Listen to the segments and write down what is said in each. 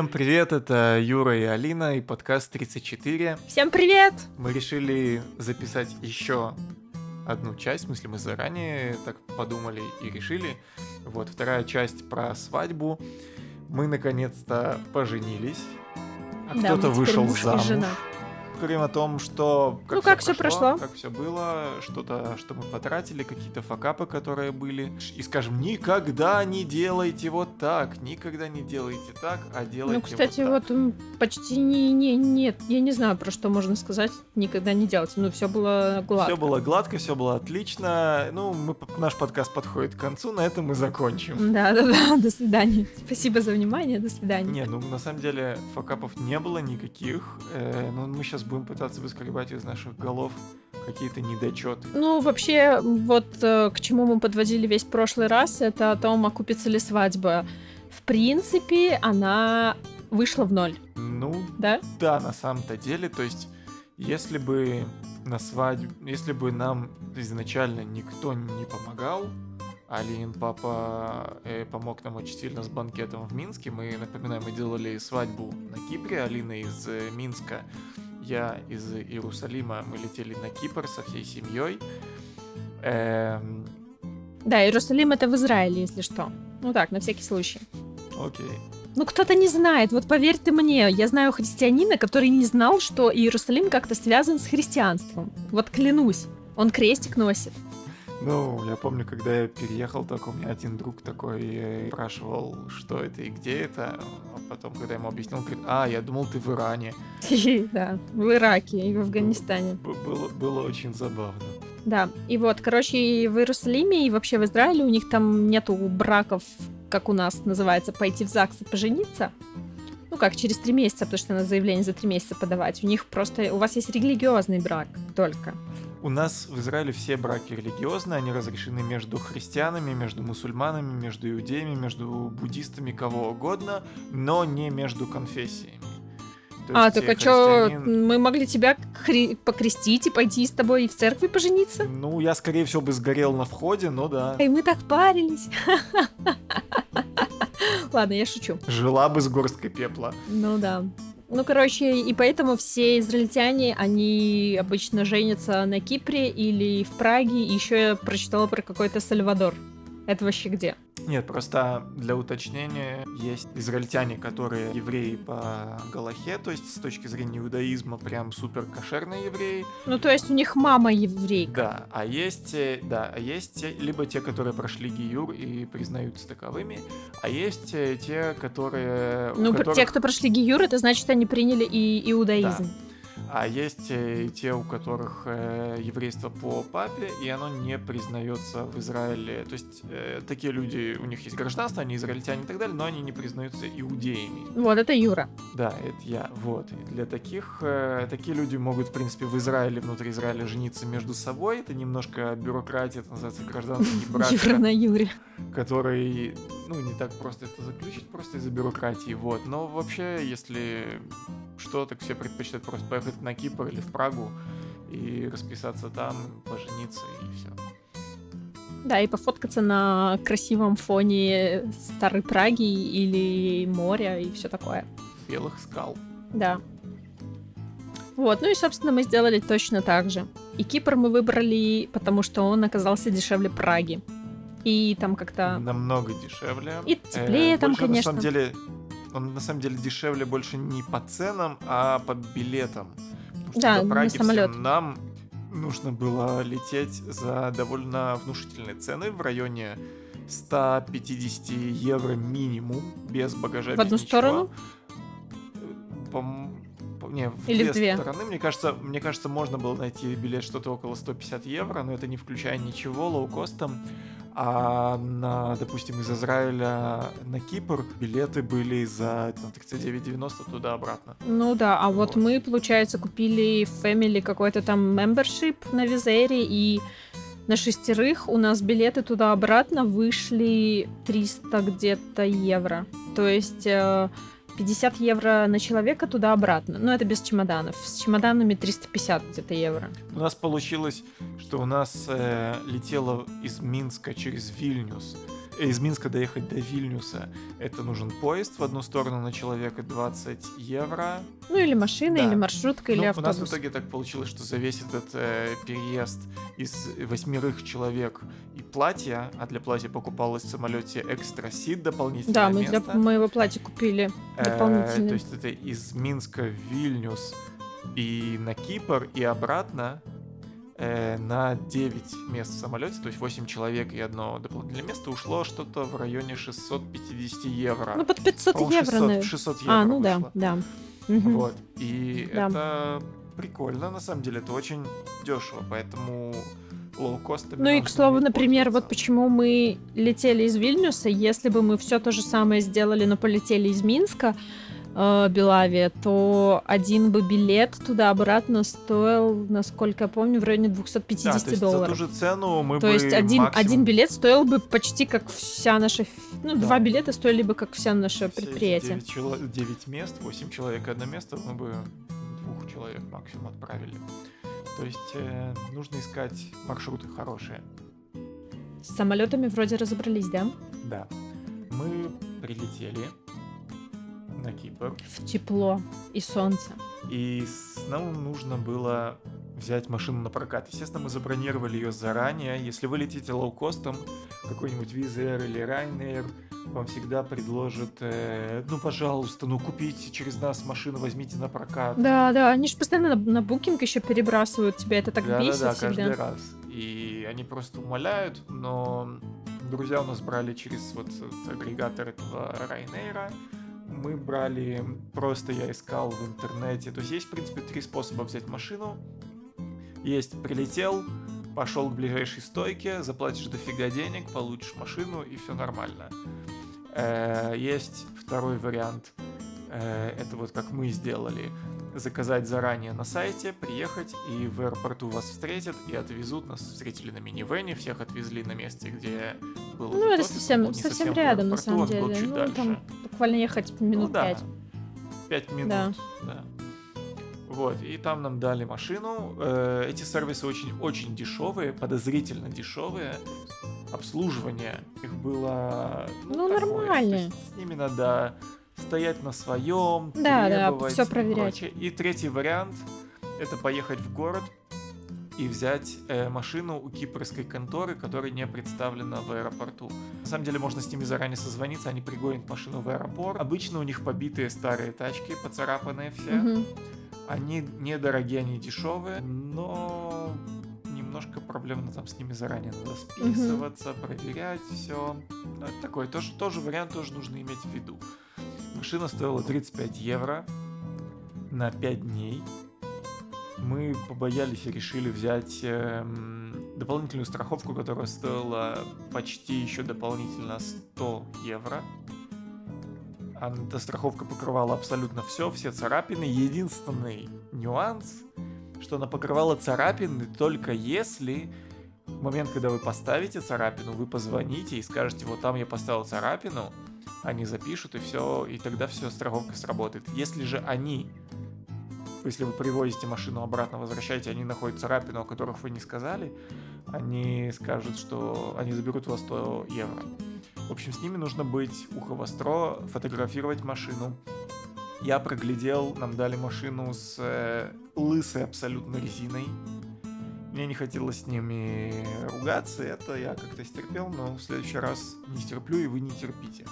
Всем привет, это Юра и Алина и подкаст 34. Всем привет! Мы решили записать еще одну часть, в смысле мы заранее так подумали и решили. Вот, вторая часть про свадьбу. Мы наконец-то поженились, а Да, кто-то вышел замуж. жена. Говорим о том, что Ну, как всё прошло. как все было, что-то, что мы потратили, какие-то факапы, которые были. И скажем, никогда не делайте вот так, никогда не делайте так, а делайте Ну, кстати, вот так. вот почти не, не, нет, я не знаю, про что можно сказать, никогда не делать. Ну, все было гладко. Все было гладко, все было отлично. Ну, мы, наш подкаст подходит к концу, на этом мы закончим. Да, да, да, до свидания. Спасибо за внимание, до свидания. Не, ну на самом деле факапов не было никаких. Э, но мы сейчас будем пытаться выскребать из наших голов какие-то недочеты. Ну, вообще, вот э, к чему мы подводили весь прошлый раз, это о том, окупится ли свадьба. В принципе, она вышла в ноль, Ну, да? да, на самом-то деле, то есть, если бы на свадьбе, если бы нам изначально никто не помогал, Алин папа э, помог нам очень сильно с банкетом в Минске. Мы, напоминаем, мы делали свадьбу на Кипре. Алина из э, Минска, я из Иерусалима. Мы летели на Кипр со всей семьей. Эм, Да, Иерусалим это в Израиле, если что. Ну так, на всякий случай. окей. Ну, кто-то не знает, вот поверь ты мне, я знаю христианина, который не знал, что Иерусалим как-то связан с христианством. Вот клянусь, он крестик носит. Ну, я помню, когда я переехал, только у меня один друг такой э, спрашивал, что это и где это. А потом, когда я ему объяснил, он говорит, а, я думал, ты в Иране. Да, в Ираке и в Афганистане. Было, было очень забавно. Да, и вот, короче, и в Иерусалиме, и вообще в Израиле у них там нету браков, как у нас называется, пойти в ЗАГС и пожениться. Ну как, через три месяца, потому что надо заявление за три месяца подавать. У них просто, у вас есть религиозный брак только. У нас в Израиле все браки религиозные, они разрешены между христианами, между мусульманами, между иудеями, между буддистами, кого угодно, но не между конфессиями. То а, э, а христианин- мы могли тебя хри- покрестить и пойти с тобой в церкви пожениться? Ну, я, скорее всего, бы сгорел на входе, но да. И мы так парились. Ладно, я шучу. Жила бы с горсткой пепла. Ну да. Ну, короче, и поэтому все израильтяне, они обычно женятся на Кипре или в Праге. Еще я прочитала про какой-то Сальвадор. Это вообще где? Нет, просто для уточнения есть израильтяне, которые евреи по Галахе, то есть с точки зрения иудаизма прям супер кошерные евреи. Ну, то есть у них мама еврейка. Да, а есть, э, да, а есть либо те, которые прошли гиюр и признаются таковыми, а есть э, те, которые... Ну, которых- те, кто прошли Гиюр, это значит, они приняли и иудаизм. А есть э, те, у которых э, еврейство по папе, и оно не признается в Израиле. То есть э, такие люди, у них есть гражданство, они израильтяне и так далее, но они не признаются иудеями. Вот, это Юра. Да, это я. Вот. И для таких, такие люди могут, в принципе, в Израиле, внутри Израиля жениться между собой. Это немножко бюрократия, это называется гражданский брак, Юра на Юре. который, ну, не так просто это заключить, просто из-за бюрократии, вот. Но вообще, если что, так все предпочитают просто поехать на Кипр или в Прагу и расписаться там, пожениться и все. Да, и пофоткаться на красивом фоне старой Праги или моря и все такое. Белых скал. Да. Вот, ну и, собственно, мы сделали точно так же. И Кипр мы выбрали, потому что он оказался дешевле Праги. И там как-то... Намного дешевле. И теплее там, больше, конечно. На самом деле, он на самом деле дешевле больше не по ценам, а по билетам. Потому что Да, до на Праги самолет. всем нам нужно было лететь за довольно внушительные цены в районе 150 евро минимум, без багажа, В одну без ничего. сторону? Э, по- не, в Или две, две? стороны. Мне кажется, мне кажется, можно было найти билет что-то около 150 евро, но это не включая ничего лоукостом. А на, допустим, из Израиля на Кипр билеты были за там, 39,90 туда-обратно. Ну да, а вот Вот. мы, получается, купили в Family какой-то там membership на Визере, и на шестерых у нас билеты туда-обратно вышли 300 где-то евро. То есть э, 50 евро на человека туда-обратно. Но это без чемоданов. С чемоданами 350 где-то евро. У нас получилось, что у нас э, летело из Минска через Вильнюс из Минска доехать до Вильнюса, это нужен поезд в одну сторону на человека 20 евро. Ну или машина, Да. или маршрутка, или Ну, у автобус. нас в итоге так получилось, что за весь этот э, переезд из восьмерых человек и платья, а для платья покупалось в самолете экстра сид дополнительное Да, мы для место. моего платья купили Э, дополнительно. то есть это из Минска в Вильнюс и на Кипр и обратно э, на 9 мест в самолете, то есть 8 человек и одно дополнительное место ушло что-то в районе 650 евро. Ну, под 500 По-моему, евро, 600, наверное. 600 евро А, ну да, вышло. да. Мгм. Вот. И Да. это прикольно, на самом деле, это очень дешево, поэтому лоукостами Ну и, к слову, например, вот почему мы летели из Вильнюса, если бы мы все то же самое сделали, но полетели из Минска, э, Белавия, то один бы билет туда-обратно стоил, насколько я помню, в районе 250 Да, то есть долларов. за ту же цену мы То бы есть один, максимум один билет стоил бы почти как вся наша... Ну, Да. два билета стоили бы как вся наше все предприятие. 9, чело- 9 мест, 8 человек одно место, мы бы двух человек максимум отправили. То есть э, нужно искать маршруты хорошие. С самолетами вроде разобрались, да? Да. Мы прилетели Кипр, В тепло и солнце. и нам нужно было взять машину на прокат. Естественно, мы забронировали ее заранее. Если вы летите лоукостом, какой-нибудь Air или Ryanair, вам всегда предложат, э, ну, пожалуйста, ну, купите через нас машину, возьмите на прокат. Да, да, они же постоянно на, на букинг еще перебрасывают тебя, это так да, бесит да, да, всегда. каждый раз. И они просто умоляют, но друзья у нас брали через вот агрегатор этого Ryanair. Мы брали, просто я искал в интернете. То есть есть, в принципе, три способа взять машину. Есть, прилетел, пошел к ближайшей стойке, заплатишь дофига денег, получишь машину и все нормально. Э, Есть второй вариант. Э, Это вот как мы сделали заказать заранее на сайте, приехать, и в аэропорту вас встретят и отвезут. Нас встретили на минивэне, всех отвезли на месте, где был Ну, это совсем, совсем в рядом, на самом он был деле. чуть Ну, дальше. там буквально ехать минут ну, да, пять. пять минут, Да. да. Вот, и там нам дали машину. Э, Эти сервисы очень-очень дешевые, подозрительно дешевые. Обслуживание их было... Ну, такое. нормально. То есть С ними надо стоять на своем, Да, да, требовать всё и проверять. прочее. И третий вариант это поехать в город и взять э, машину у кипрской конторы, которая не представлена в аэропорту. На самом деле можно с ними заранее созвониться, они пригонят машину в аэропорт. Обычно у них побитые старые тачки, поцарапанные все. Мгм. Они недорогие, они дешевые, но немножко проблемно там с ними заранее надо списываться, проверять все. такой тоже, тоже вариант тоже нужно иметь в виду. Машина стоила 35 евро на 5 дней. Мы побоялись и решили взять эм, дополнительную страховку, которая стоила почти еще дополнительно 100 евро. А Эта страховка покрывала абсолютно все, все царапины. Единственный нюанс, что она покрывала царапины только если в момент, когда вы поставите царапину, вы позвоните и скажете, вот там я поставил царапину, они запишут и все, и тогда все, страховка сработает. Если же они, если вы привозите машину обратно, возвращаете, они находят царапину, о которых вы не сказали, они скажут, что они заберут у вас 100 евро. В общем, с ними нужно быть ухо востро, фотографировать машину. Я проглядел, нам дали машину с э, лысой абсолютно резиной. Мне не хотелось с ними ругаться, это я как-то стерпел, но в следующий раз не стерплю, и вы не терпите.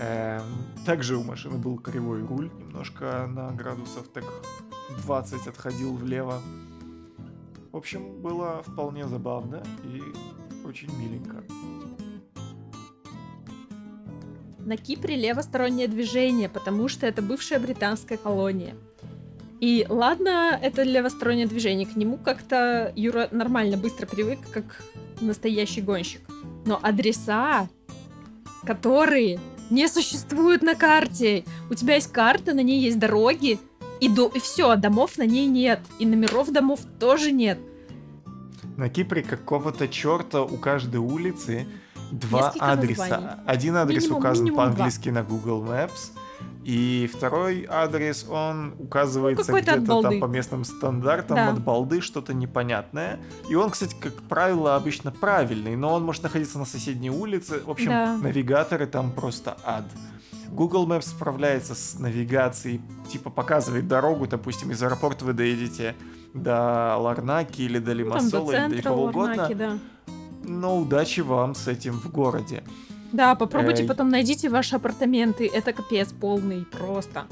Эм, также у машины был кривой руль, немножко на градусов так 20 отходил влево. В общем, было вполне забавно и очень миленько. На Кипре левостороннее движение, потому что это бывшая британская колония. И ладно, это левостороннее движение, к нему как-то Юра нормально быстро привык, как настоящий гонщик. Но адреса, которые не существуют на карте. У тебя есть карта, на ней есть дороги, и, до... и все, домов на ней нет. И номеров домов тоже нет. На Кипре какого-то черта у каждой улицы два Несколько адреса. названий. Один адрес Минимум- указан по-английски на Google Maps, И второй адрес, он указывается Ну, где-то там по местным стандартам, Да. от балды, что-то непонятное. И он, кстати, как правило, обычно правильный, но он может находиться на соседней улице. В общем, Да. навигаторы там просто ад. Google Maps справляется с навигацией, типа показывает дорогу, допустим, из аэропорта вы доедете до Ларнаки или до Ну, Лимассола до или до кого угодно. Ларнаки, да. Но удачи вам с этим в городе. Да, попробуйте Эй. потом найдите ваши апартаменты. Это капец полный просто.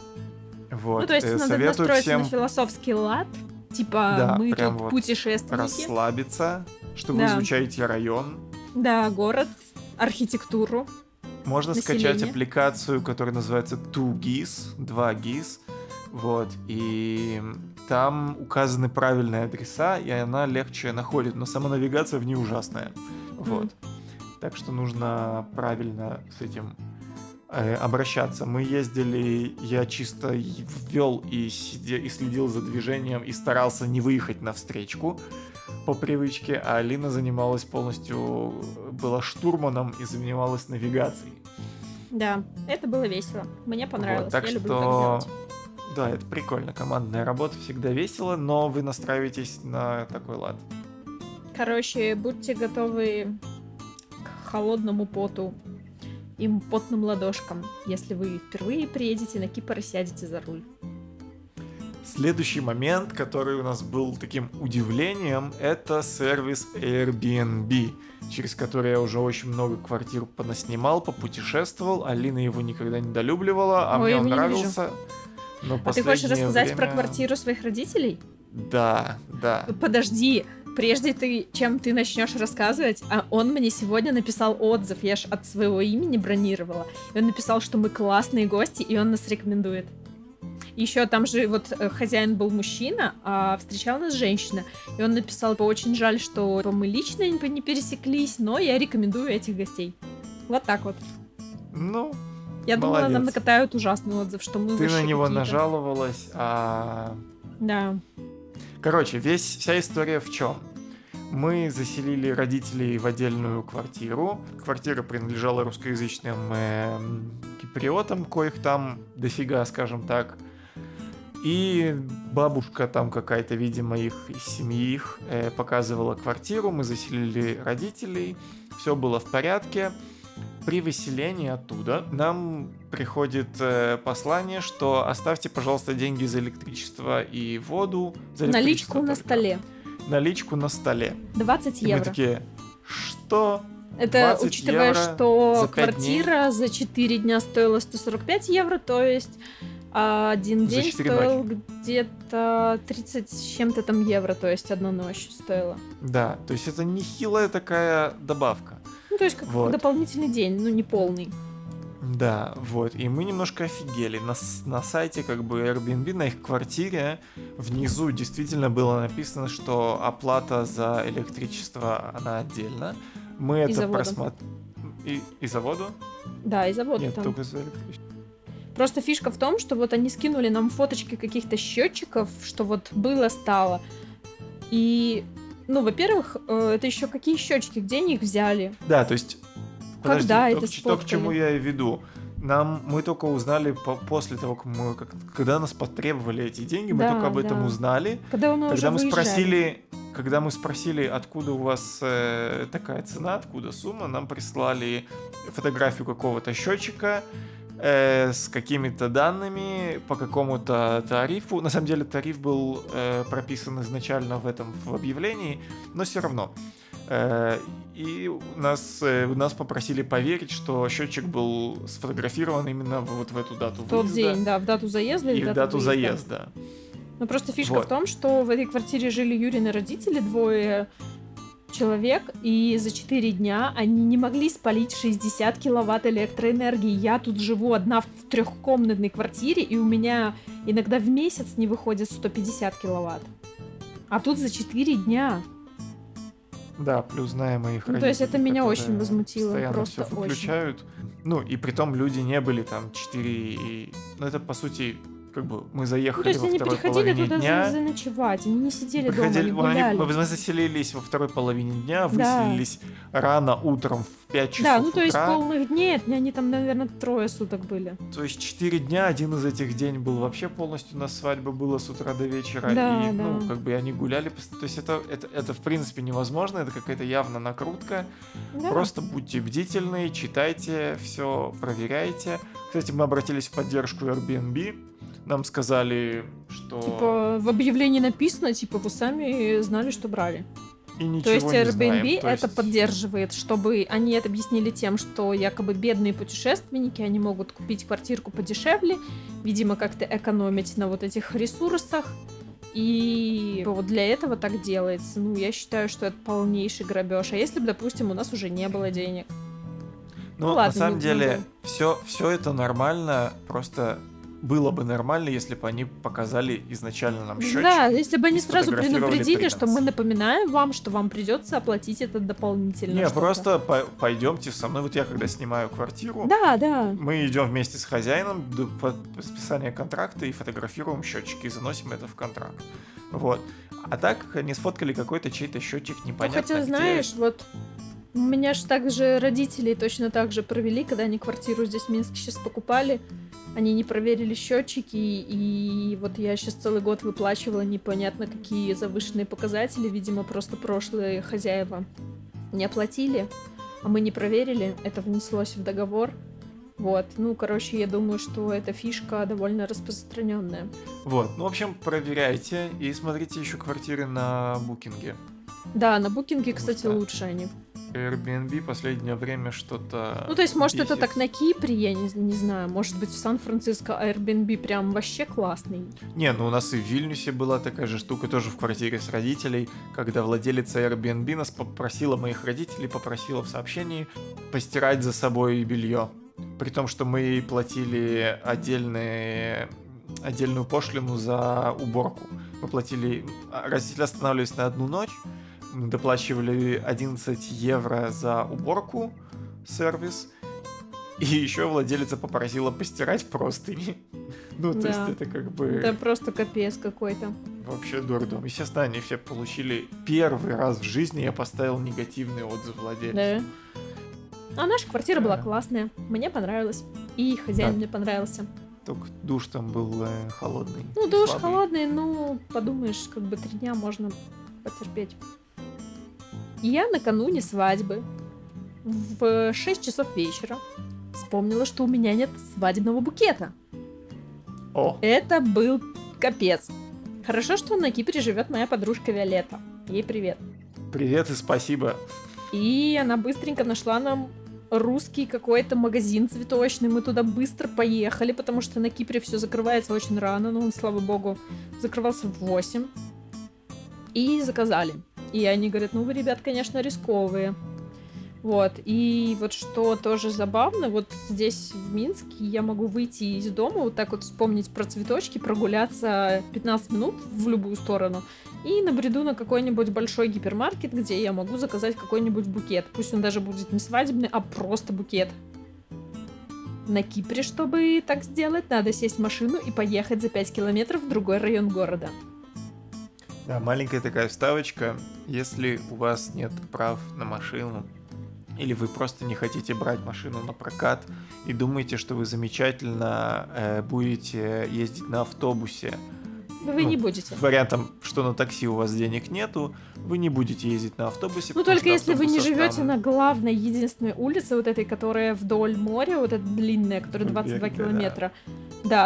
Вот. ну, то есть э, надо настроиться всем на философский лад. Типа, Да, мы тут вот путешественники. расслабиться, что вы Да. изучаете район. Да, город, архитектуру. Можно скачать Население. аппликацию, которая называется 2GIS, 2GIS. Вот, и там указаны правильные адреса, и она легче находит, но сама навигация в ней ужасная. Вот. Так что нужно правильно с этим э, обращаться. Мы ездили, я чисто ввел и, сиде- и следил за движением и старался не выехать на встречку по привычке, а Алина занималась полностью, была штурманом и занималась навигацией. Да, это было весело. Мне понравилось. Вот, так Я что, люблю так делать. да, это прикольно. Командная работа всегда весело, но вы настраиваетесь на такой лад. Короче, будьте готовы холодному поту и потным ладошкам, если вы впервые приедете на Кипр и сядете за руль. Следующий момент, который у нас был таким удивлением, это сервис Airbnb, через который я уже очень много квартир понаснимал, попутешествовал. Алина его никогда не долюбливала, а Ой, мне он нравился. Но А ты хочешь рассказать про время- квартиру своих родителей? Да, да. Подожди, прежде ты, чем ты начнешь рассказывать, а он мне сегодня написал отзыв, я ж от своего имени бронировала, и он написал, что мы классные гости, и он нас рекомендует. Еще там же вот э, хозяин был мужчина, а встречала нас женщина. И он написал, «Типа, очень жаль, что мы лично не пересеклись, но я рекомендую этих гостей. Вот так вот. Ну, Я думала, нам Молодец. накатают ужасный отзыв, что мы ты на него нажаловалась, а Да. Короче, весь, вся история в чем? Мы заселили родителей в отдельную квартиру. Квартира принадлежала русскоязычным эм, киприотам, коих там дофига, скажем так. И бабушка там какая-то, видимо, их из семьи их э, показывала квартиру. Мы заселили родителей. Все было в порядке. При выселении оттуда нам приходит э, послание, что оставьте, пожалуйста, деньги за электричество и воду. За Наличку на столе. Наличку на столе. 20 И мы евро. такие, что? Это 20 учитывая, евро что за квартира за 4 дня стоила 145 евро, то есть а, один За день стоил где-то 30 с чем-то там евро, то есть одна ночь стоила. Да, то есть это нехилая такая добавка. То есть как Вот. дополнительный день, ну, не полный. Да, вот. И мы немножко офигели. На, на сайте как бы Airbnb, на их квартире, внизу действительно было написано, что оплата за электричество, она отдельно. Мы И за это воду. просмотрели. И, и за воду? Да, и завод Нет, там. только за электричество. Просто фишка в том, что вот они скинули нам фоточки каких-то счетчиков, что вот было стало. И, ну, во-первых, э, это еще какие счетчики, где они их взяли? Да, то есть... Подожди, Когда только это ч- то, к чему я и веду. Нам, мы только узнали по- после того, как мы, как- когда нас потребовали эти деньги, мы Да, только об этом да. узнали. Когда мы уже Когда мы выезжали. спросили, когда мы спросили, откуда у вас э, такая цена, откуда сумма, нам прислали фотографию какого-то счетчика э, с какими-то данными по какому-то тарифу. На самом деле тариф был э, прописан изначально в этом в объявлении, но все равно. Э, и нас, э, нас попросили поверить, что счетчик был сфотографирован именно вот в эту дату В тот выезда день, да, в дату заезда и в дату выезда. заезда. Ну просто фишка Вот. в том, что в этой квартире жили Юрины родители, двое человек, и за 4 дня они не могли спалить 60 киловатт электроэнергии. Я тут живу одна в трехкомнатной квартире, и у меня иногда в месяц не выходит 150 киловатт. А тут за 4 дня. Да, плюс зная моих Ну, то есть это родителей, меня очень возмутило, постоянно просто очень. выключают. Ну, и при том люди не были там 4... и- Ну, это, по сути, как бы мы Ну, заехали то есть во они второй приходили половине туда дня. за- заночевать, они не сидели Приходили, дома, они они- гуляли. мы заселились во второй половине дня, Да. выселились рано утром в 5 часов Да, ну то есть утра. полных дней, они там, наверное, трое суток были. То есть 4 дня, один из этих дней был вообще полностью на свадьбе, было с утра до вечера. Да, и, ну, да. как бы они гуляли. То есть это, это, это в принципе невозможно, это какая-то явно накрутка. Да. Просто будьте бдительны, читайте, все проверяйте. Кстати, мы обратились в поддержку Airbnb. Нам сказали, что Типа в объявлении написано, типа вы сами знали, что брали. и ничего То есть Airbnb знаем. То это есть- поддерживает, чтобы они это объяснили тем, что якобы бедные путешественники, они могут купить квартирку подешевле, видимо, как-то экономить на вот этих ресурсах. И вот для этого так делается. Ну, я считаю, что это полнейший грабеж. А если бы, допустим, у нас уже не было денег? Ну, Ну на ладно, самом ну, деле, все, все это нормально, просто было бы нормально, если бы они показали изначально нам счетчик. Да, если бы они сразу предупредили, что мы напоминаем вам, что вам придется оплатить это дополнительно. Не, что-то. просто по- пойдемте со мной. Вот я когда снимаю квартиру, Да, да. мы идем вместе с хозяином до подписания контракта и фотографируем счетчики и заносим это в контракт. Вот. А так они сфоткали какой-то чей-то счетчик Ну, непонятно хотя, где. знаешь, вот у меня же также родители точно так же провели, когда они квартиру здесь в Минске сейчас покупали. Они не проверили счетчики, и вот я сейчас целый год выплачивала непонятно какие завышенные показатели. Видимо, просто прошлые хозяева не оплатили, а мы не проверили. Это внеслось в договор. Вот, ну, короче, я думаю, что эта фишка довольно распространенная. Вот. Ну, в общем, проверяйте и смотрите еще квартиры на букинге. Да, на букинге, кстати, да. лучше они. Airbnb последнее время что-то... Ну, то есть, может, это бесит. так на Кипре, я не, не знаю. Может быть, в Сан-Франциско Airbnb прям вообще классный. Не, ну у нас и в Вильнюсе была такая же штука, тоже в квартире с родителей, когда владелица Airbnb нас попросила, моих родителей попросила в сообщении постирать за собой белье. При том, что мы ей платили отдельные, отдельную пошлину за уборку. Мы платили... а, Родители останавливались на одну ночь, мы доплачивали 11 евро за уборку, сервис, и еще владелица попросила постирать простыни. Ну, то Да. есть это как бы Это просто капец какой-то. вообще дурдом. Естественно, они все получили первый раз в жизни, я поставил негативный отзыв владельцу. Да. А наша квартира была Да. классная. Мне понравилось. И хозяин Да. мне понравился. Только душ там был э, холодный. Ну, душ слабый. холодный, ну, подумаешь, как бы три дня можно потерпеть. И я накануне свадьбы в 6 часов вечера вспомнила, что у меня нет свадебного букета. О, Это был капец. Хорошо, что на Кипре живет моя подружка Виолетта. Ей привет. привет и спасибо. И она быстренько нашла нам русский какой-то магазин цветочный. Мы туда быстро поехали, потому что на Кипре все закрывается очень рано. Ну, он, слава богу, закрывался в 8. И заказали. И они говорят, ну вы, ребят, конечно, рисковые. Вот, и вот что тоже забавно, вот здесь в Минске я могу выйти из дома, вот так вот вспомнить про цветочки, прогуляться 15 минут в любую сторону, и набреду на какой-нибудь большой гипермаркет, где я могу заказать какой-нибудь букет. Пусть он даже будет не свадебный, а просто букет. На Кипре, чтобы так сделать, надо сесть в машину и поехать за 5 километров в другой район города. Да, маленькая такая вставочка. Если у вас нет прав на машину, или вы просто не хотите брать машину на прокат и думаете, что вы замечательно э, будете ездить на автобусе, Вы Ну, не будете. вариантом, что на такси у вас денег нету, вы не будете ездить на автобусе. Ну, только если вы не живете там- на главной, единственной улице, вот этой, которая вдоль моря, вот эта длинная, которая Вдоль 22 берега, километра. Да,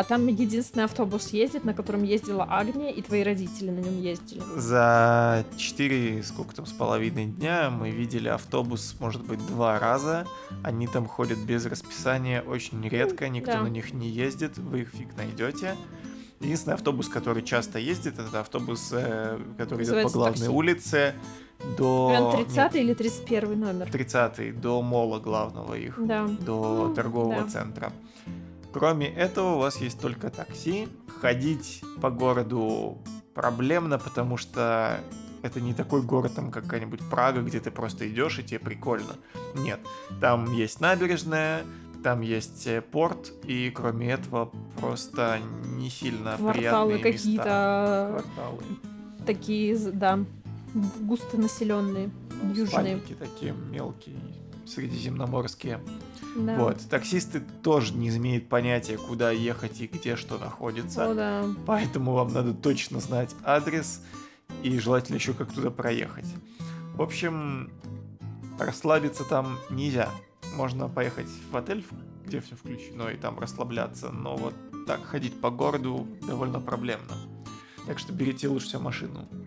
там единственный автобус ездит, на котором ездила Агния, и твои родители на нем ездили. За 4, сколько там, с половиной дня мы видели автобус, может быть, два раза. Они там ходят без расписания очень редко, никто да. на них не ездит, вы их фиг найдете. Единственный автобус, который часто ездит, это автобус, э, который идет по Называется главной такси. улице до... Наверное, нет, 30 или 31 номер. 30 до мола главного их. Да. до Ну, торгового да. центра. Кроме этого, у вас есть только такси. Ходить по городу проблемно, потому что это не такой город, там какая-нибудь Прага, где ты просто идешь и тебе прикольно. Нет, там есть набережная, там есть э, порт, и кроме этого просто не сильно Кварталы приятные какие-то. Кварталы. такие, да, густонаселенные, южные. Спальники такие мелкие, средиземноморские. Да. Вот. Таксисты тоже не имеют понятия, куда ехать и где что находится. О, да. Поэтому вам надо точно знать адрес и желательно еще как туда проехать. В общем, расслабиться там нельзя. Можно поехать в отель, где все включено, и там расслабляться, но вот так ходить по городу довольно проблемно. Так что берите лучше всего машину. Ну,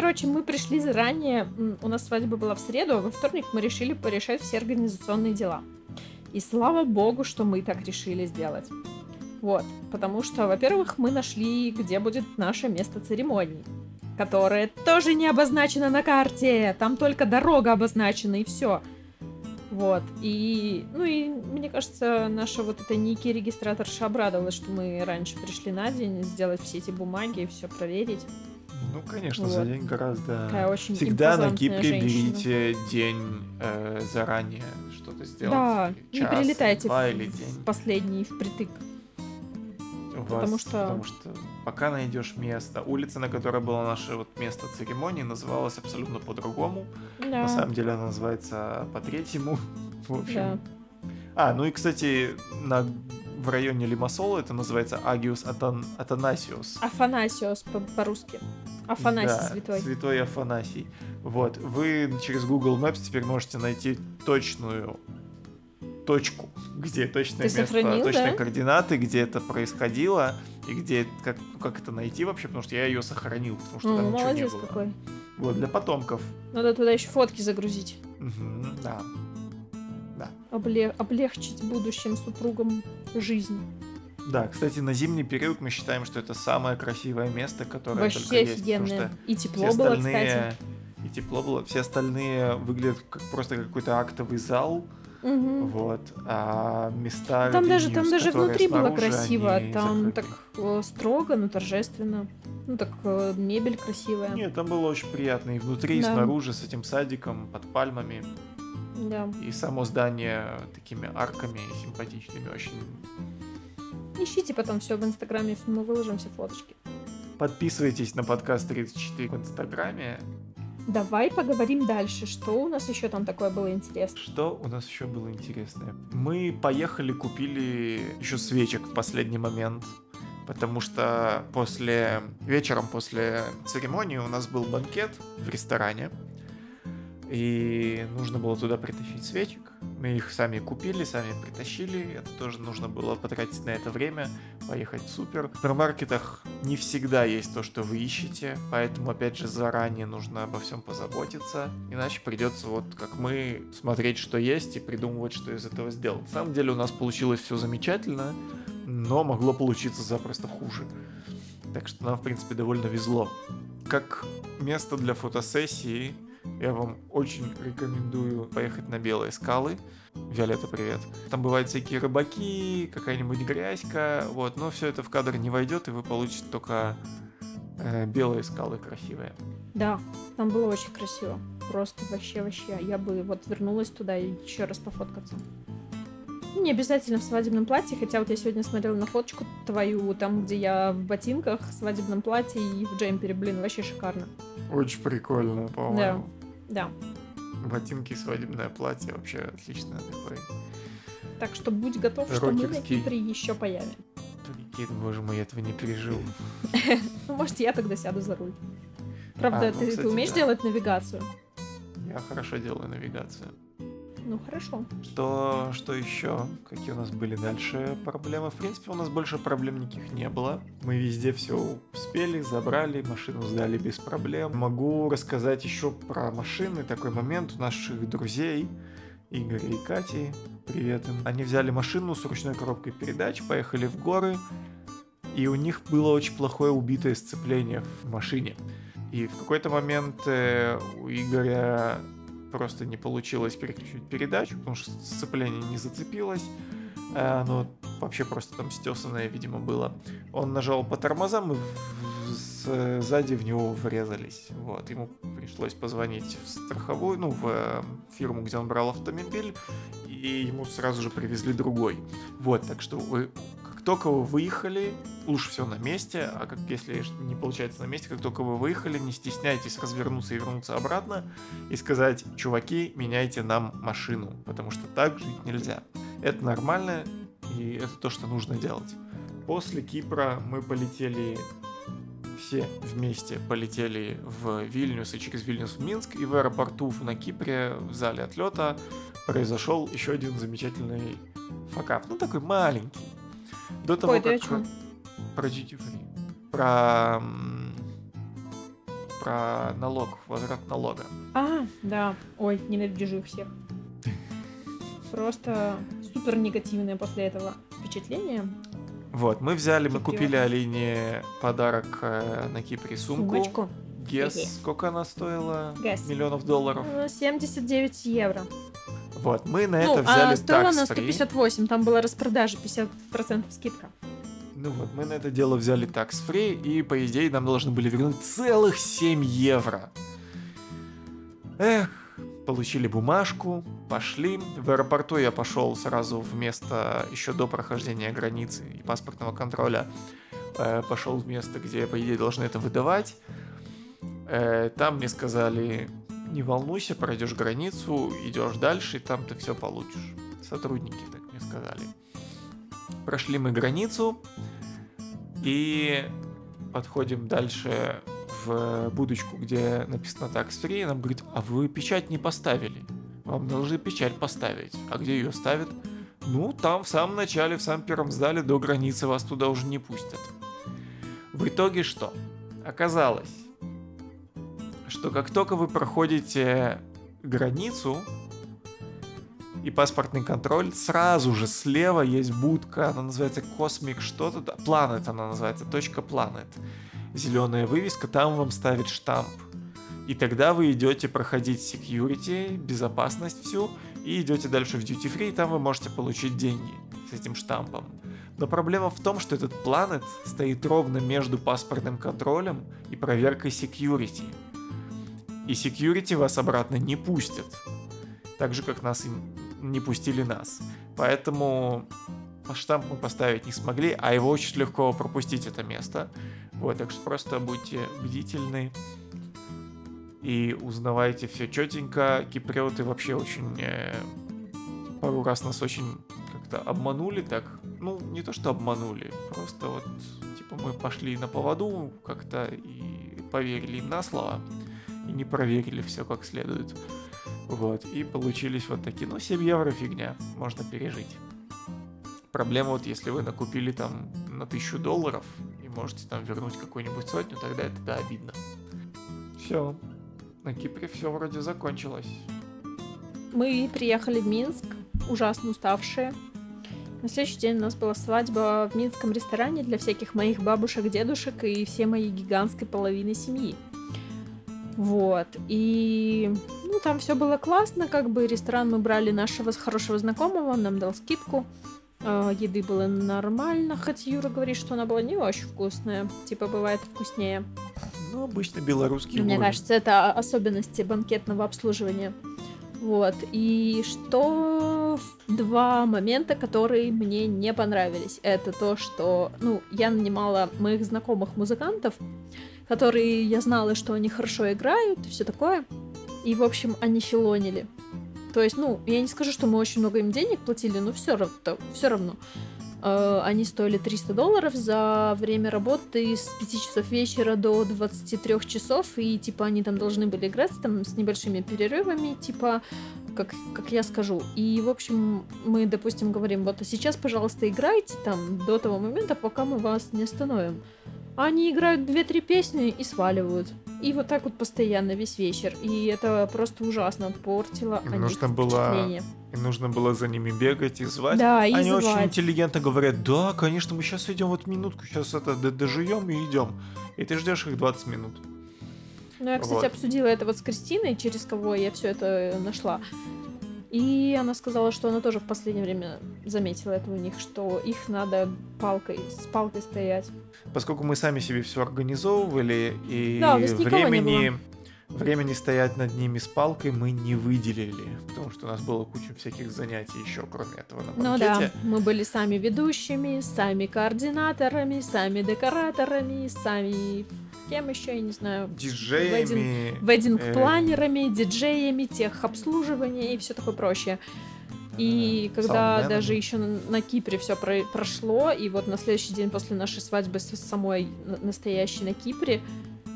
короче, мы пришли заранее. У нас свадьба была в среду, а во вторник мы решили порешать все организационные дела. И слава богу, что мы так решили сделать. Вот, потому что, во-первых, мы нашли, где будет наше место церемонии, которое тоже не обозначено на карте. Там только дорога обозначена и все. Вот, и, ну и, мне кажется, наша вот эта Ники регистраторша обрадовалась, что мы раньше пришли на день, сделать все эти бумаги и все проверить. Ну, конечно, за Вот. день гораздо... Такая очень Всегда на Кипре женщина. берите день э, заранее что-то сделать. Да, или не час, прилетайте два в, или в день. последний впритык. У потому вас- что- Потому что пока найдешь место. Улица, на которой было наше вот место церемонии, называлась абсолютно по-другому. Да, На самом деле она называется по-третьему. В общем. да. А, ну и, кстати, на... в районе Лимассола это называется Агиус Атан... Атанасиус. Афанасиос по- по-русски. Афанасий Да, святой. Святой Афанасий. Вот, вы через Google Maps теперь можете найти точную точку, где точное Ты место, сохранил, точные да? координаты, где это происходило и где как, как это найти вообще, потому что я ее сохранил, потому что Ну, там ничего не молодец было. какой. Вот для потомков. Надо туда еще фотки загрузить. Мгм, да. Обле- облегчить будущим супругам жизнь. Да, кстати, на зимний период мы считаем, что это самое красивое место, которое только Вообще есть, потому офигенное. И все тепло было, остальные кстати. и тепло было, все остальные выглядят как просто какой-то актовый зал, Мгм. Вот. А места Там даже, там даже внутри было красиво, там закрыты. так э, строго, но торжественно. Ну так э, мебель красивая. Нет, там было очень приятно. И внутри, и Да. снаружи, с этим садиком, под пальмами. Да. И само здание такими арками симпатичными очень. Ищите потом все в инстаграме, мы выложим все фоточки. Подписывайтесь на подкаст 34 в инстаграме. Давай поговорим дальше. Что у нас еще там такое было интересно? Что у нас еще было интересное? Мы поехали, купили еще свечек в последний момент. Потому что после вечером после церемонии у нас был банкет в ресторане. И нужно было туда притащить свечек. Мы их сами купили, сами притащили. Это тоже нужно было потратить на это время, поехать в супер. В супермаркетах не всегда есть то, что вы ищете, поэтому, опять же, заранее нужно обо всем позаботиться. Иначе придется, вот как мы, смотреть, что есть, и придумывать, что из этого сделать. На самом деле у нас получилось все замечательно, но могло получиться запросто хуже. Так что нам, в принципе, довольно везло. Как место для фотосессии я вам очень рекомендую поехать на Белые скалы. Виолетта, привет. Там бывают всякие рыбаки, какая-нибудь грязька, вот, но все это в кадр не войдет, и вы получите только э, белые скалы красивые. Да, там было очень красиво. Просто вообще-вообще. Я бы вот вернулась туда и еще раз пофоткаться. Ну, Не обязательно в свадебном платье, хотя вот я сегодня смотрела на фоточку твою, там, где я в ботинках, в свадебном платье и в джемпере. Блин, вообще шикарно. Очень прикольно, по-моему. Да. Ботинки, свадебное платье, вообще отлично такой. Так что будь готов, что мы на Рокерский. Кипре еще появим. Прикинь, боже мой, я этого не пережил. Ну, может, я тогда сяду за руль. Правда, А, ну, ты, кстати, умеешь да. делать навигацию? Я хорошо делаю навигацию. Ну, хорошо. Что, что еще? Какие у нас были дальше проблемы? В принципе, у нас больше проблем никаких не было. Мы везде все успели, забрали, машину сдали без проблем. Могу рассказать еще про машины. Такой момент у наших друзей, Игоря и Кати. Привет им. Они взяли машину с ручной коробкой передач, поехали в горы. И у них было очень плохое убитое сцепление в машине. И в какой-то момент э, у Игоря просто не получилось переключить передачу, потому что сцепление не зацепилось. Э, оно вообще просто там стесанное, видимо, было. Он нажал по тормозам и сзади в него врезались. Вот, ему пришлось позвонить в страховую, ну, в э, фирму, где он брал автомобиль, и ему сразу же привезли другой. Вот, так что вы, как только вы выехали, лучше все на месте, а как если не получается на месте, как только вы выехали, не стесняйтесь развернуться и вернуться обратно и сказать, чуваки, меняйте нам машину, потому что так жить нельзя. Это нормально, и это то, что нужно делать. После Кипра мы полетели все вместе полетели в Вильнюс и через Вильнюс в Минск, и в аэропорту на Кипре в зале отлета произошел еще один замечательный факап. Ну, такой маленький. До того, Ой, как... Про duty free. Про... Про налог, возврат налога. А, да. Ой, ненавижу их всех. Просто супер негативное после этого впечатление. Вот, мы взяли, мы купили Алине подарок э, на Кипре сумку. Сумочку. Гес, сколько она стоила? Guess. Миллионов долларов. 79 евро. Вот, мы на ну, это взяли а стоила tax она free. 158, там была распродажа, 50% скидка. Ну вот, мы на это дело взяли tax free, и по идее нам должны были вернуть целых 7 евро. Эх, получили бумажку, пошли. В аэропорту я пошел сразу в место, еще до прохождения границы и паспортного контроля, э, пошел в место, где, по идее, должны это выдавать. Э, там мне сказали, не волнуйся, пройдешь границу, идешь дальше, и там ты все получишь. Сотрудники так мне сказали. Прошли мы границу и подходим дальше в будочку, где написано tax free, нам говорит, а вы печать не поставили. Вам должны печать поставить. А где ее ставят? Ну, там в самом начале, в самом первом зале до границы вас туда уже не пустят. В итоге что? Оказалось, что как только вы проходите границу и паспортный контроль, сразу же слева есть будка, она называется Cosmic что-то, Planet она называется, точка Planet. Зеленая вывеска, там вам ставит штамп. И тогда вы идете проходить security, безопасность всю, и идете дальше в duty free, и там вы можете получить деньги с этим штампом. Но проблема в том, что этот Planet стоит ровно между паспортным контролем и проверкой security и security вас обратно не пустят. Так же, как нас не пустили нас. Поэтому штамп мы поставить не смогли, а его очень легко пропустить это место. Вот, так что просто будьте бдительны и узнавайте все четенько. Киприоты вообще очень... Э, пару раз нас очень как-то обманули так. Ну, не то, что обманули, просто вот, типа, мы пошли на поводу как-то и поверили им на слово и не проверили все как следует. Вот, и получились вот такие, ну, 7 евро фигня, можно пережить. Проблема вот, если вы накупили там на 1000 долларов и можете там вернуть какую-нибудь сотню, тогда это, да, обидно. Все, на Кипре все вроде закончилось. Мы приехали в Минск, ужасно уставшие. На следующий день у нас была свадьба в минском ресторане для всяких моих бабушек, дедушек и всей моей гигантской половины семьи. Вот. И ну, там все было классно, как бы ресторан мы брали нашего хорошего знакомого, он нам дал скидку. Э, еды было нормально, хоть Юра говорит, что она была не очень вкусная. Типа бывает вкуснее. Ну, обычно белорусский Мне кажется, это особенности банкетного обслуживания. Вот. И что два момента, которые мне не понравились. Это то, что, ну, я нанимала моих знакомых музыкантов, которые я знала, что они хорошо играют и все такое. И, в общем, они филонили. То есть, ну, я не скажу, что мы очень много им денег платили, но все равно, все равно. Э, они стоили 300 долларов за время работы с 5 часов вечера до 23 часов, и, типа, они там должны были играть там с небольшими перерывами, типа, как, как я скажу. И, в общем, мы, допустим, говорим, вот, а сейчас, пожалуйста, играйте там до того момента, пока мы вас не остановим. Они играют 2-3 песни и сваливают. И вот так вот постоянно весь вечер. И это просто ужасно портило Им нужно было, и нужно было за ними бегать и звать. Да, и Они звать. очень интеллигентно говорят, да, конечно, мы сейчас идем вот минутку, сейчас это д- дожуем и идем. И ты ждешь их 20 минут. Ну, я, кстати, Вот. обсудила это вот с Кристиной, через кого я все это нашла. И она сказала, что она тоже в последнее время заметила это у них, что их надо палкой, с палкой стоять. Поскольку мы сами себе все организовывали, и Да, времени, времени стоять над ними с палкой мы не выделили, потому что у нас было куча всяких занятий еще, кроме этого, на Ну да, банкете. мы были сами ведущими, сами координаторами, сами декораторами, сами кем еще, я не знаю, Диджеями. веддинг-планерами, диджеями, техобслуживания и все такое прочее. И Да, когда даже еще на, Кипре все прошло, и вот на следующий день после нашей свадьбы с самой на- настоящей на Кипре,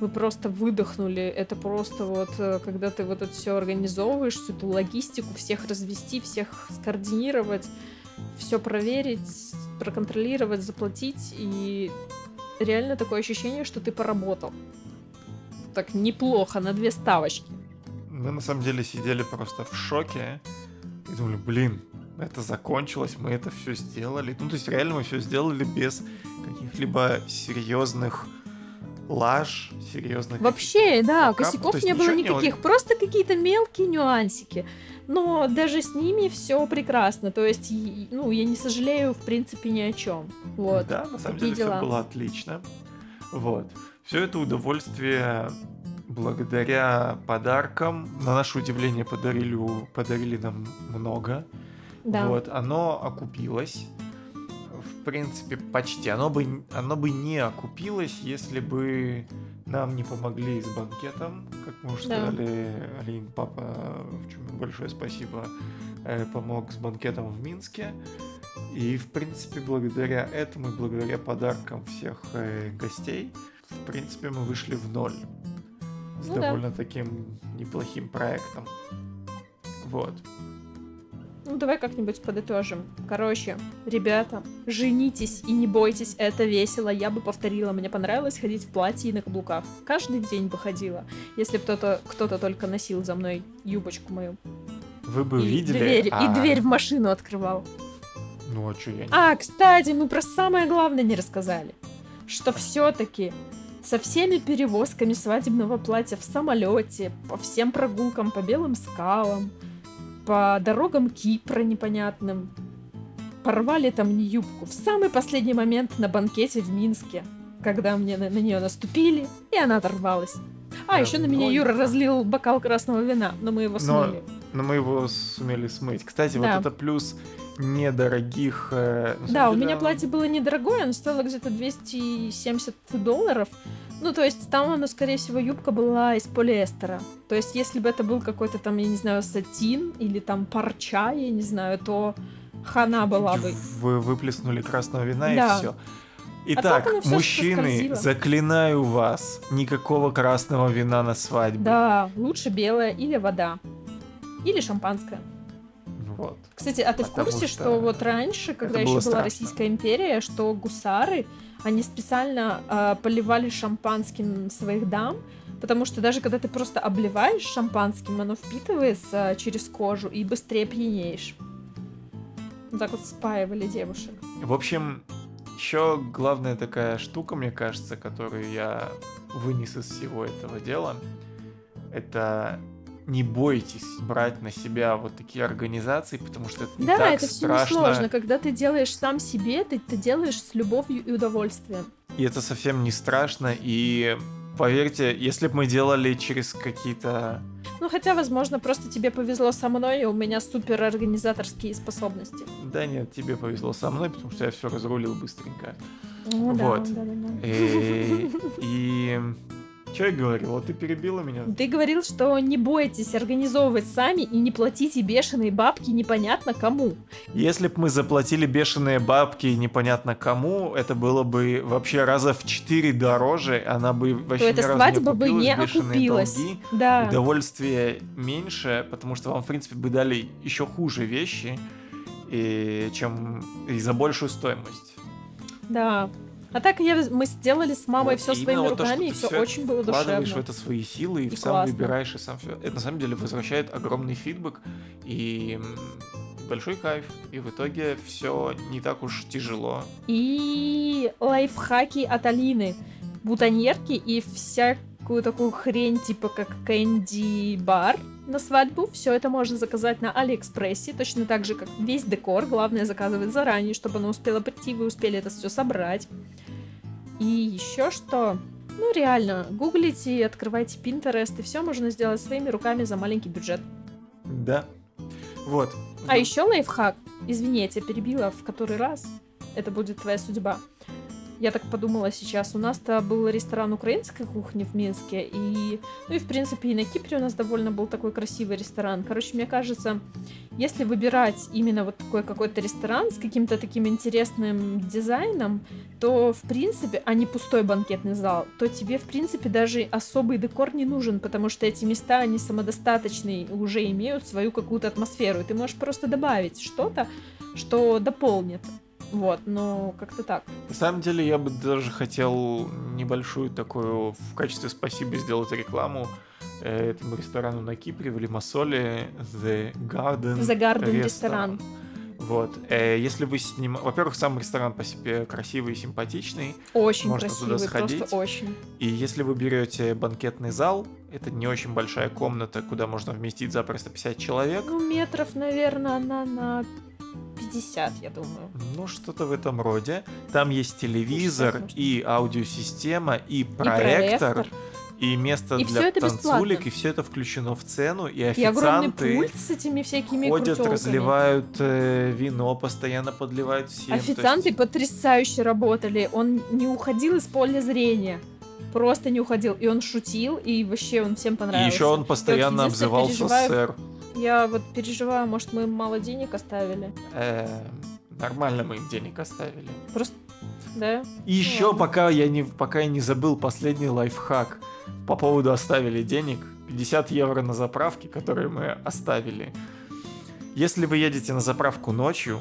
мы просто выдохнули. Это просто вот, э, когда ты вот это все организовываешь, всю эту логистику, всех развести, всех скоординировать, все проверить, проконтролировать, заплатить, и реально такое ощущение, что ты поработал. Так неплохо, на две ставочки. Мы на самом деле сидели просто в шоке и думали, блин, это закончилось, мы это все сделали. Ну, то есть реально мы все сделали без каких-либо серьезных лаж, серьезных... Вообще, да, факапов. косяков не было ничего не- никаких, просто какие-то мелкие нюансики. Но даже с ними все прекрасно. То есть, ну, я не сожалею, в принципе, ни о чем. Вот. Да, на самом такие деле дела. все было отлично. Вот. Все это удовольствие благодаря подаркам. На наше удивление подарили, подарили нам много. Да. Вот, оно окупилось. В принципе, почти. Оно бы, оно бы не окупилось, если бы нам не помогли с банкетом. Как мы уже Да. сказали, Алин, папа, в чем большое спасибо, э, помог с банкетом в Минске. И, в принципе, благодаря этому и благодаря подаркам всех э, гостей, в принципе, мы вышли в ноль. С Ну да. довольно таким неплохим проектом. Вот. Ну, давай как-нибудь подытожим. Короче, ребята, женитесь и не бойтесь, это весело. Я бы повторила, мне понравилось ходить в платье и на каблуках. Каждый день бы ходила. Если бы кто-то кто только носил за мной юбочку мою. Вы бы и, видели... дверь, а, и дверь в машину открывал. Ну, а что я не... А, кстати, мы про самое главное не рассказали. Что все-таки со всеми перевозками свадебного платья в самолете, по всем прогулкам по белым скалам, по дорогам Кипра непонятным, порвали там не юбку в самый последний момент на банкете в Минске, когда мне на, нее наступили, и она оторвалась. А, Да, еще на меня ой. Юра разлил бокал красного вина, но мы его Но- смыли. Но мы его сумели смыть. Кстати, Да. вот это плюс недорогих... э, на Да, самом у деле, меня платье было недорогое, оно стоило где-то 270 долларов. Ну, то есть там оно, скорее всего, юбка была из полиэстера. То есть если бы это был какой-то там, я не знаю, сатин или там парча, я не знаю, то хана была бы. Вы выплеснули красного вина Да. и все. так Итак, всё мужчины, заклинаю вас, никакого красного вина на свадьбе. Да, лучше белая или вода. Или шампанское. Вот. Кстати, а ты в Потому курсе, что что вот раньше, когда еще была страшно. Российская империя, что гусары, они специально а, поливали шампанским своих дам, потому что даже когда ты просто обливаешь шампанским, оно впитывается через кожу и быстрее пьянеешь. Вот так вот спаивали девушек. В общем, еще главная такая штука, мне кажется, которую я вынес из всего этого дела, это не бойтесь брать на себя вот такие организации, потому что это не да, так это все страшно. несложно. Когда ты делаешь сам себе, ты это делаешь с любовью и удовольствием. И это совсем не страшно. И поверьте, если бы мы делали через какие-то... Ну, хотя, возможно, просто тебе повезло со мной, и у меня супер организаторские способности. Да нет, тебе повезло со мной, потому что я все разрулил быстренько. Ну, да, Вот. да, да, да. И... и... Что я говорил? Вот ты перебила меня. Ты говорил, что не бойтесь организовывать сами и не платите бешеные бабки непонятно кому. Если бы мы заплатили бешеные бабки непонятно кому, это было бы вообще раза в четыре дороже, она бы вообще То эта свадьба не бы не бешеные окупилась. долги, Да. удовольствие меньше, потому что вам, в принципе, бы дали еще хуже вещи, и, чем и за большую стоимость. Да. А так я, мы сделали с мамой Вот, все и своими вот то, руками, и ты все всё очень было Вкладываешь в душевно. это свои силы и, И сам классно. выбираешь, и сам все. Это на самом деле возвращает огромный фидбэк и большой кайф. И в итоге все не так уж тяжело. И лайфхаки от Алины. Бутоньерки и вся какую такую хрень, типа как Кэнди Бар на свадьбу. Все это можно заказать на Алиэкспрессе, точно так же, как весь декор. Главное заказывать заранее, чтобы оно успело прийти, вы успели это все собрать. И еще что? Ну, реально, гуглите, открывайте Pinterest, и все можно сделать своими руками за маленький бюджет. Да. Вот. А еще лайфхак. Извини, я тебя перебила в который раз. Это будет твоя судьба. Я так подумала сейчас. У нас-то был ресторан украинской кухни в Минске, и, ну и, в принципе, и на Кипре у нас довольно был такой красивый ресторан. Короче, мне кажется, если выбирать именно вот такой какой-то ресторан с каким-то таким интересным дизайном, то, в принципе, а не пустой банкетный зал, то тебе, в принципе, даже особый декор не нужен, потому что эти места, они самодостаточные, уже имеют свою какую-то атмосферу, и ты можешь просто добавить что-то, что дополнит вот, ну, как-то так. На самом деле, я бы даже хотел небольшую такую в качестве спасибо сделать рекламу э, этому ресторану на Кипре, в Лимассоле, The Garden. The Garden ресторан. Вот. Э, если вы сним... Во-первых, сам ресторан по себе красивый и симпатичный. Очень Можно красивый, туда сходить. просто очень. И если вы берете банкетный зал, это не очень большая комната, куда можно вместить запросто 50 человек. Ну, метров, наверное, на, на 50, я думаю. Ну, что-то в этом роде. Там есть телевизор и аудиосистема, и проектор. И проектор и место и для танцулек, бесплатно. и все это включено в цену, и официанты и пульт с этими всякими ходят, крутелками. разливают э, вино, постоянно подливают всем. Официанты есть... потрясающе работали, он не уходил из поля зрения. Просто не уходил. И он шутил, и вообще он всем понравился. И еще он постоянно обзывался переживаю... сэр. Я вот переживаю, может, мы им мало денег оставили. Эм, нормально мы им денег оставили. Просто, да? И еще пока я не, пока я не забыл последний лайфхак по поводу оставили денег. 50 евро на заправке, которые мы оставили. Если вы едете на заправку ночью,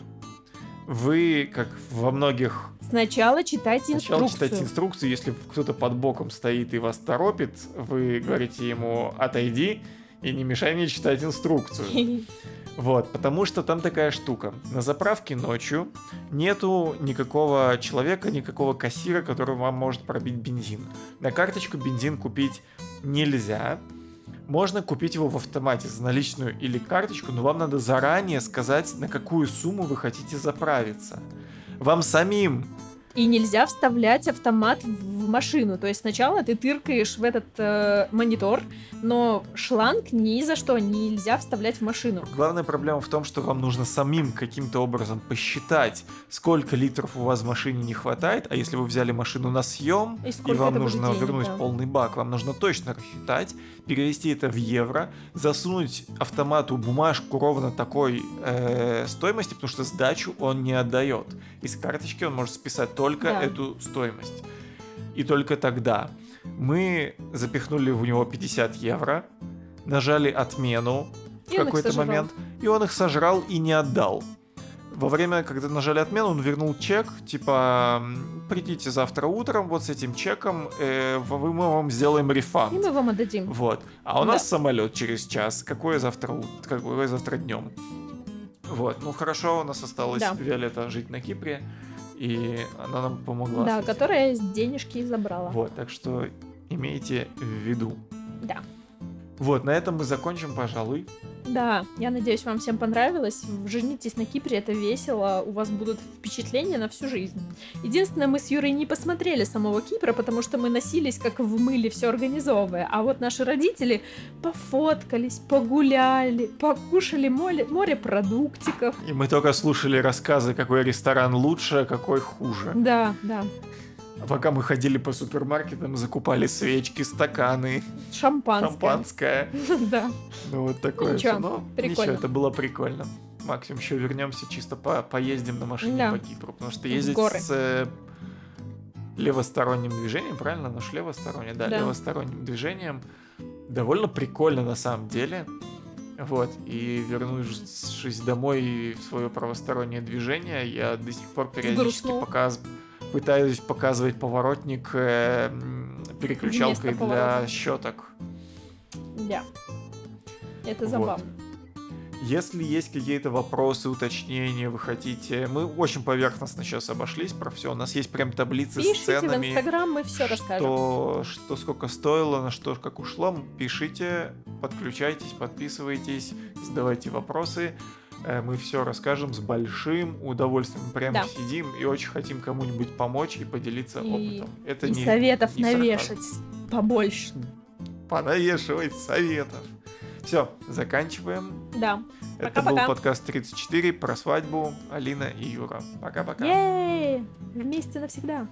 вы, как во многих... Сначала читайте Сначала инструкцию. читайте инструкцию. Если кто-то под боком стоит и вас торопит, вы говорите ему «отойди», и не мешай мне читать инструкцию. Вот, потому что там такая штука. На заправке ночью нету никакого человека, никакого кассира, который вам может пробить бензин. На карточку бензин купить нельзя. Можно купить его в автомате за наличную или карточку, но вам надо заранее сказать, на какую сумму вы хотите заправиться. Вам самим и нельзя вставлять автомат в машину. То есть сначала ты тыркаешь в этот э, монитор, но шланг ни за что нельзя вставлять в машину. Главная проблема в том, что вам нужно самим каким-то образом посчитать, сколько литров у вас в машине не хватает, а если вы взяли машину на съем, и, и вам нужно денег, вернуть да. полный бак, вам нужно точно рассчитать, перевести это в евро, засунуть автомату бумажку ровно такой э, стоимости, потому что сдачу он не отдает. Из карточки он может списать только да. эту стоимость. И только тогда мы запихнули в него 50 евро, нажали отмену в какой-то момент, и он их сожрал и не отдал. Во время, когда нажали отмену, он вернул чек, типа, придите завтра утром вот с этим чеком, э, мы вам сделаем рефанд. И мы вам отдадим. Вот. А у да. нас самолет через час. Какое завтра, какое завтра днем? Вот. Ну хорошо, у нас осталось да. Виолетта жить на Кипре, и она нам помогла. Да, которая денежки забрала. Вот, так что имейте в виду. Да. Вот, на этом мы закончим, пожалуй. Да, я надеюсь, вам всем понравилось. Женитесь на Кипре, это весело, у вас будут впечатления на всю жизнь. Единственное, мы с Юрой не посмотрели самого Кипра, потому что мы носились как в мыле, все организовывая. А вот наши родители пофоткались, погуляли, покушали море, море продуктиков. И мы только слушали рассказы, какой ресторан лучше, а какой хуже. Да, да. А пока мы ходили по супермаркетам, закупали свечки, стаканы. Шампанское. Шампанское. Да. Ну вот такое все. Ну, ничего, это было прикольно. Максим, еще вернемся, чисто по поездим на машине по Кипру. Потому что ездить с э, левосторонним движением, правильно? Ну, левостороннее, да, левосторонним движением. Довольно прикольно на самом деле. Вот, и вернувшись домой в свое правостороннее движение, я до сих пор периодически показываю пытаюсь показывать поворотник э, переключалкой для щеток. Да. Это забавно. Вот. Если есть какие-то вопросы, уточнения, вы хотите... Мы очень поверхностно сейчас обошлись про все. У нас есть прям таблицы с Пишите в ценами. Инстаграм, мы все расскажем. Что, что сколько стоило, на что как ушло, пишите, подключайтесь, подписывайтесь, задавайте вопросы. Э, Мы все расскажем с большим удовольствием. Прямо Да. сидим и очень хотим кому-нибудь помочь и поделиться И- опытом. Это И не, советов не сарказм. навешать побольше. Понавешивать советов. Все, заканчиваем. Да. Это был Пока-пока. подкаст 34 про свадьбу Алина и Юра. Пока-пока. Вместе навсегда.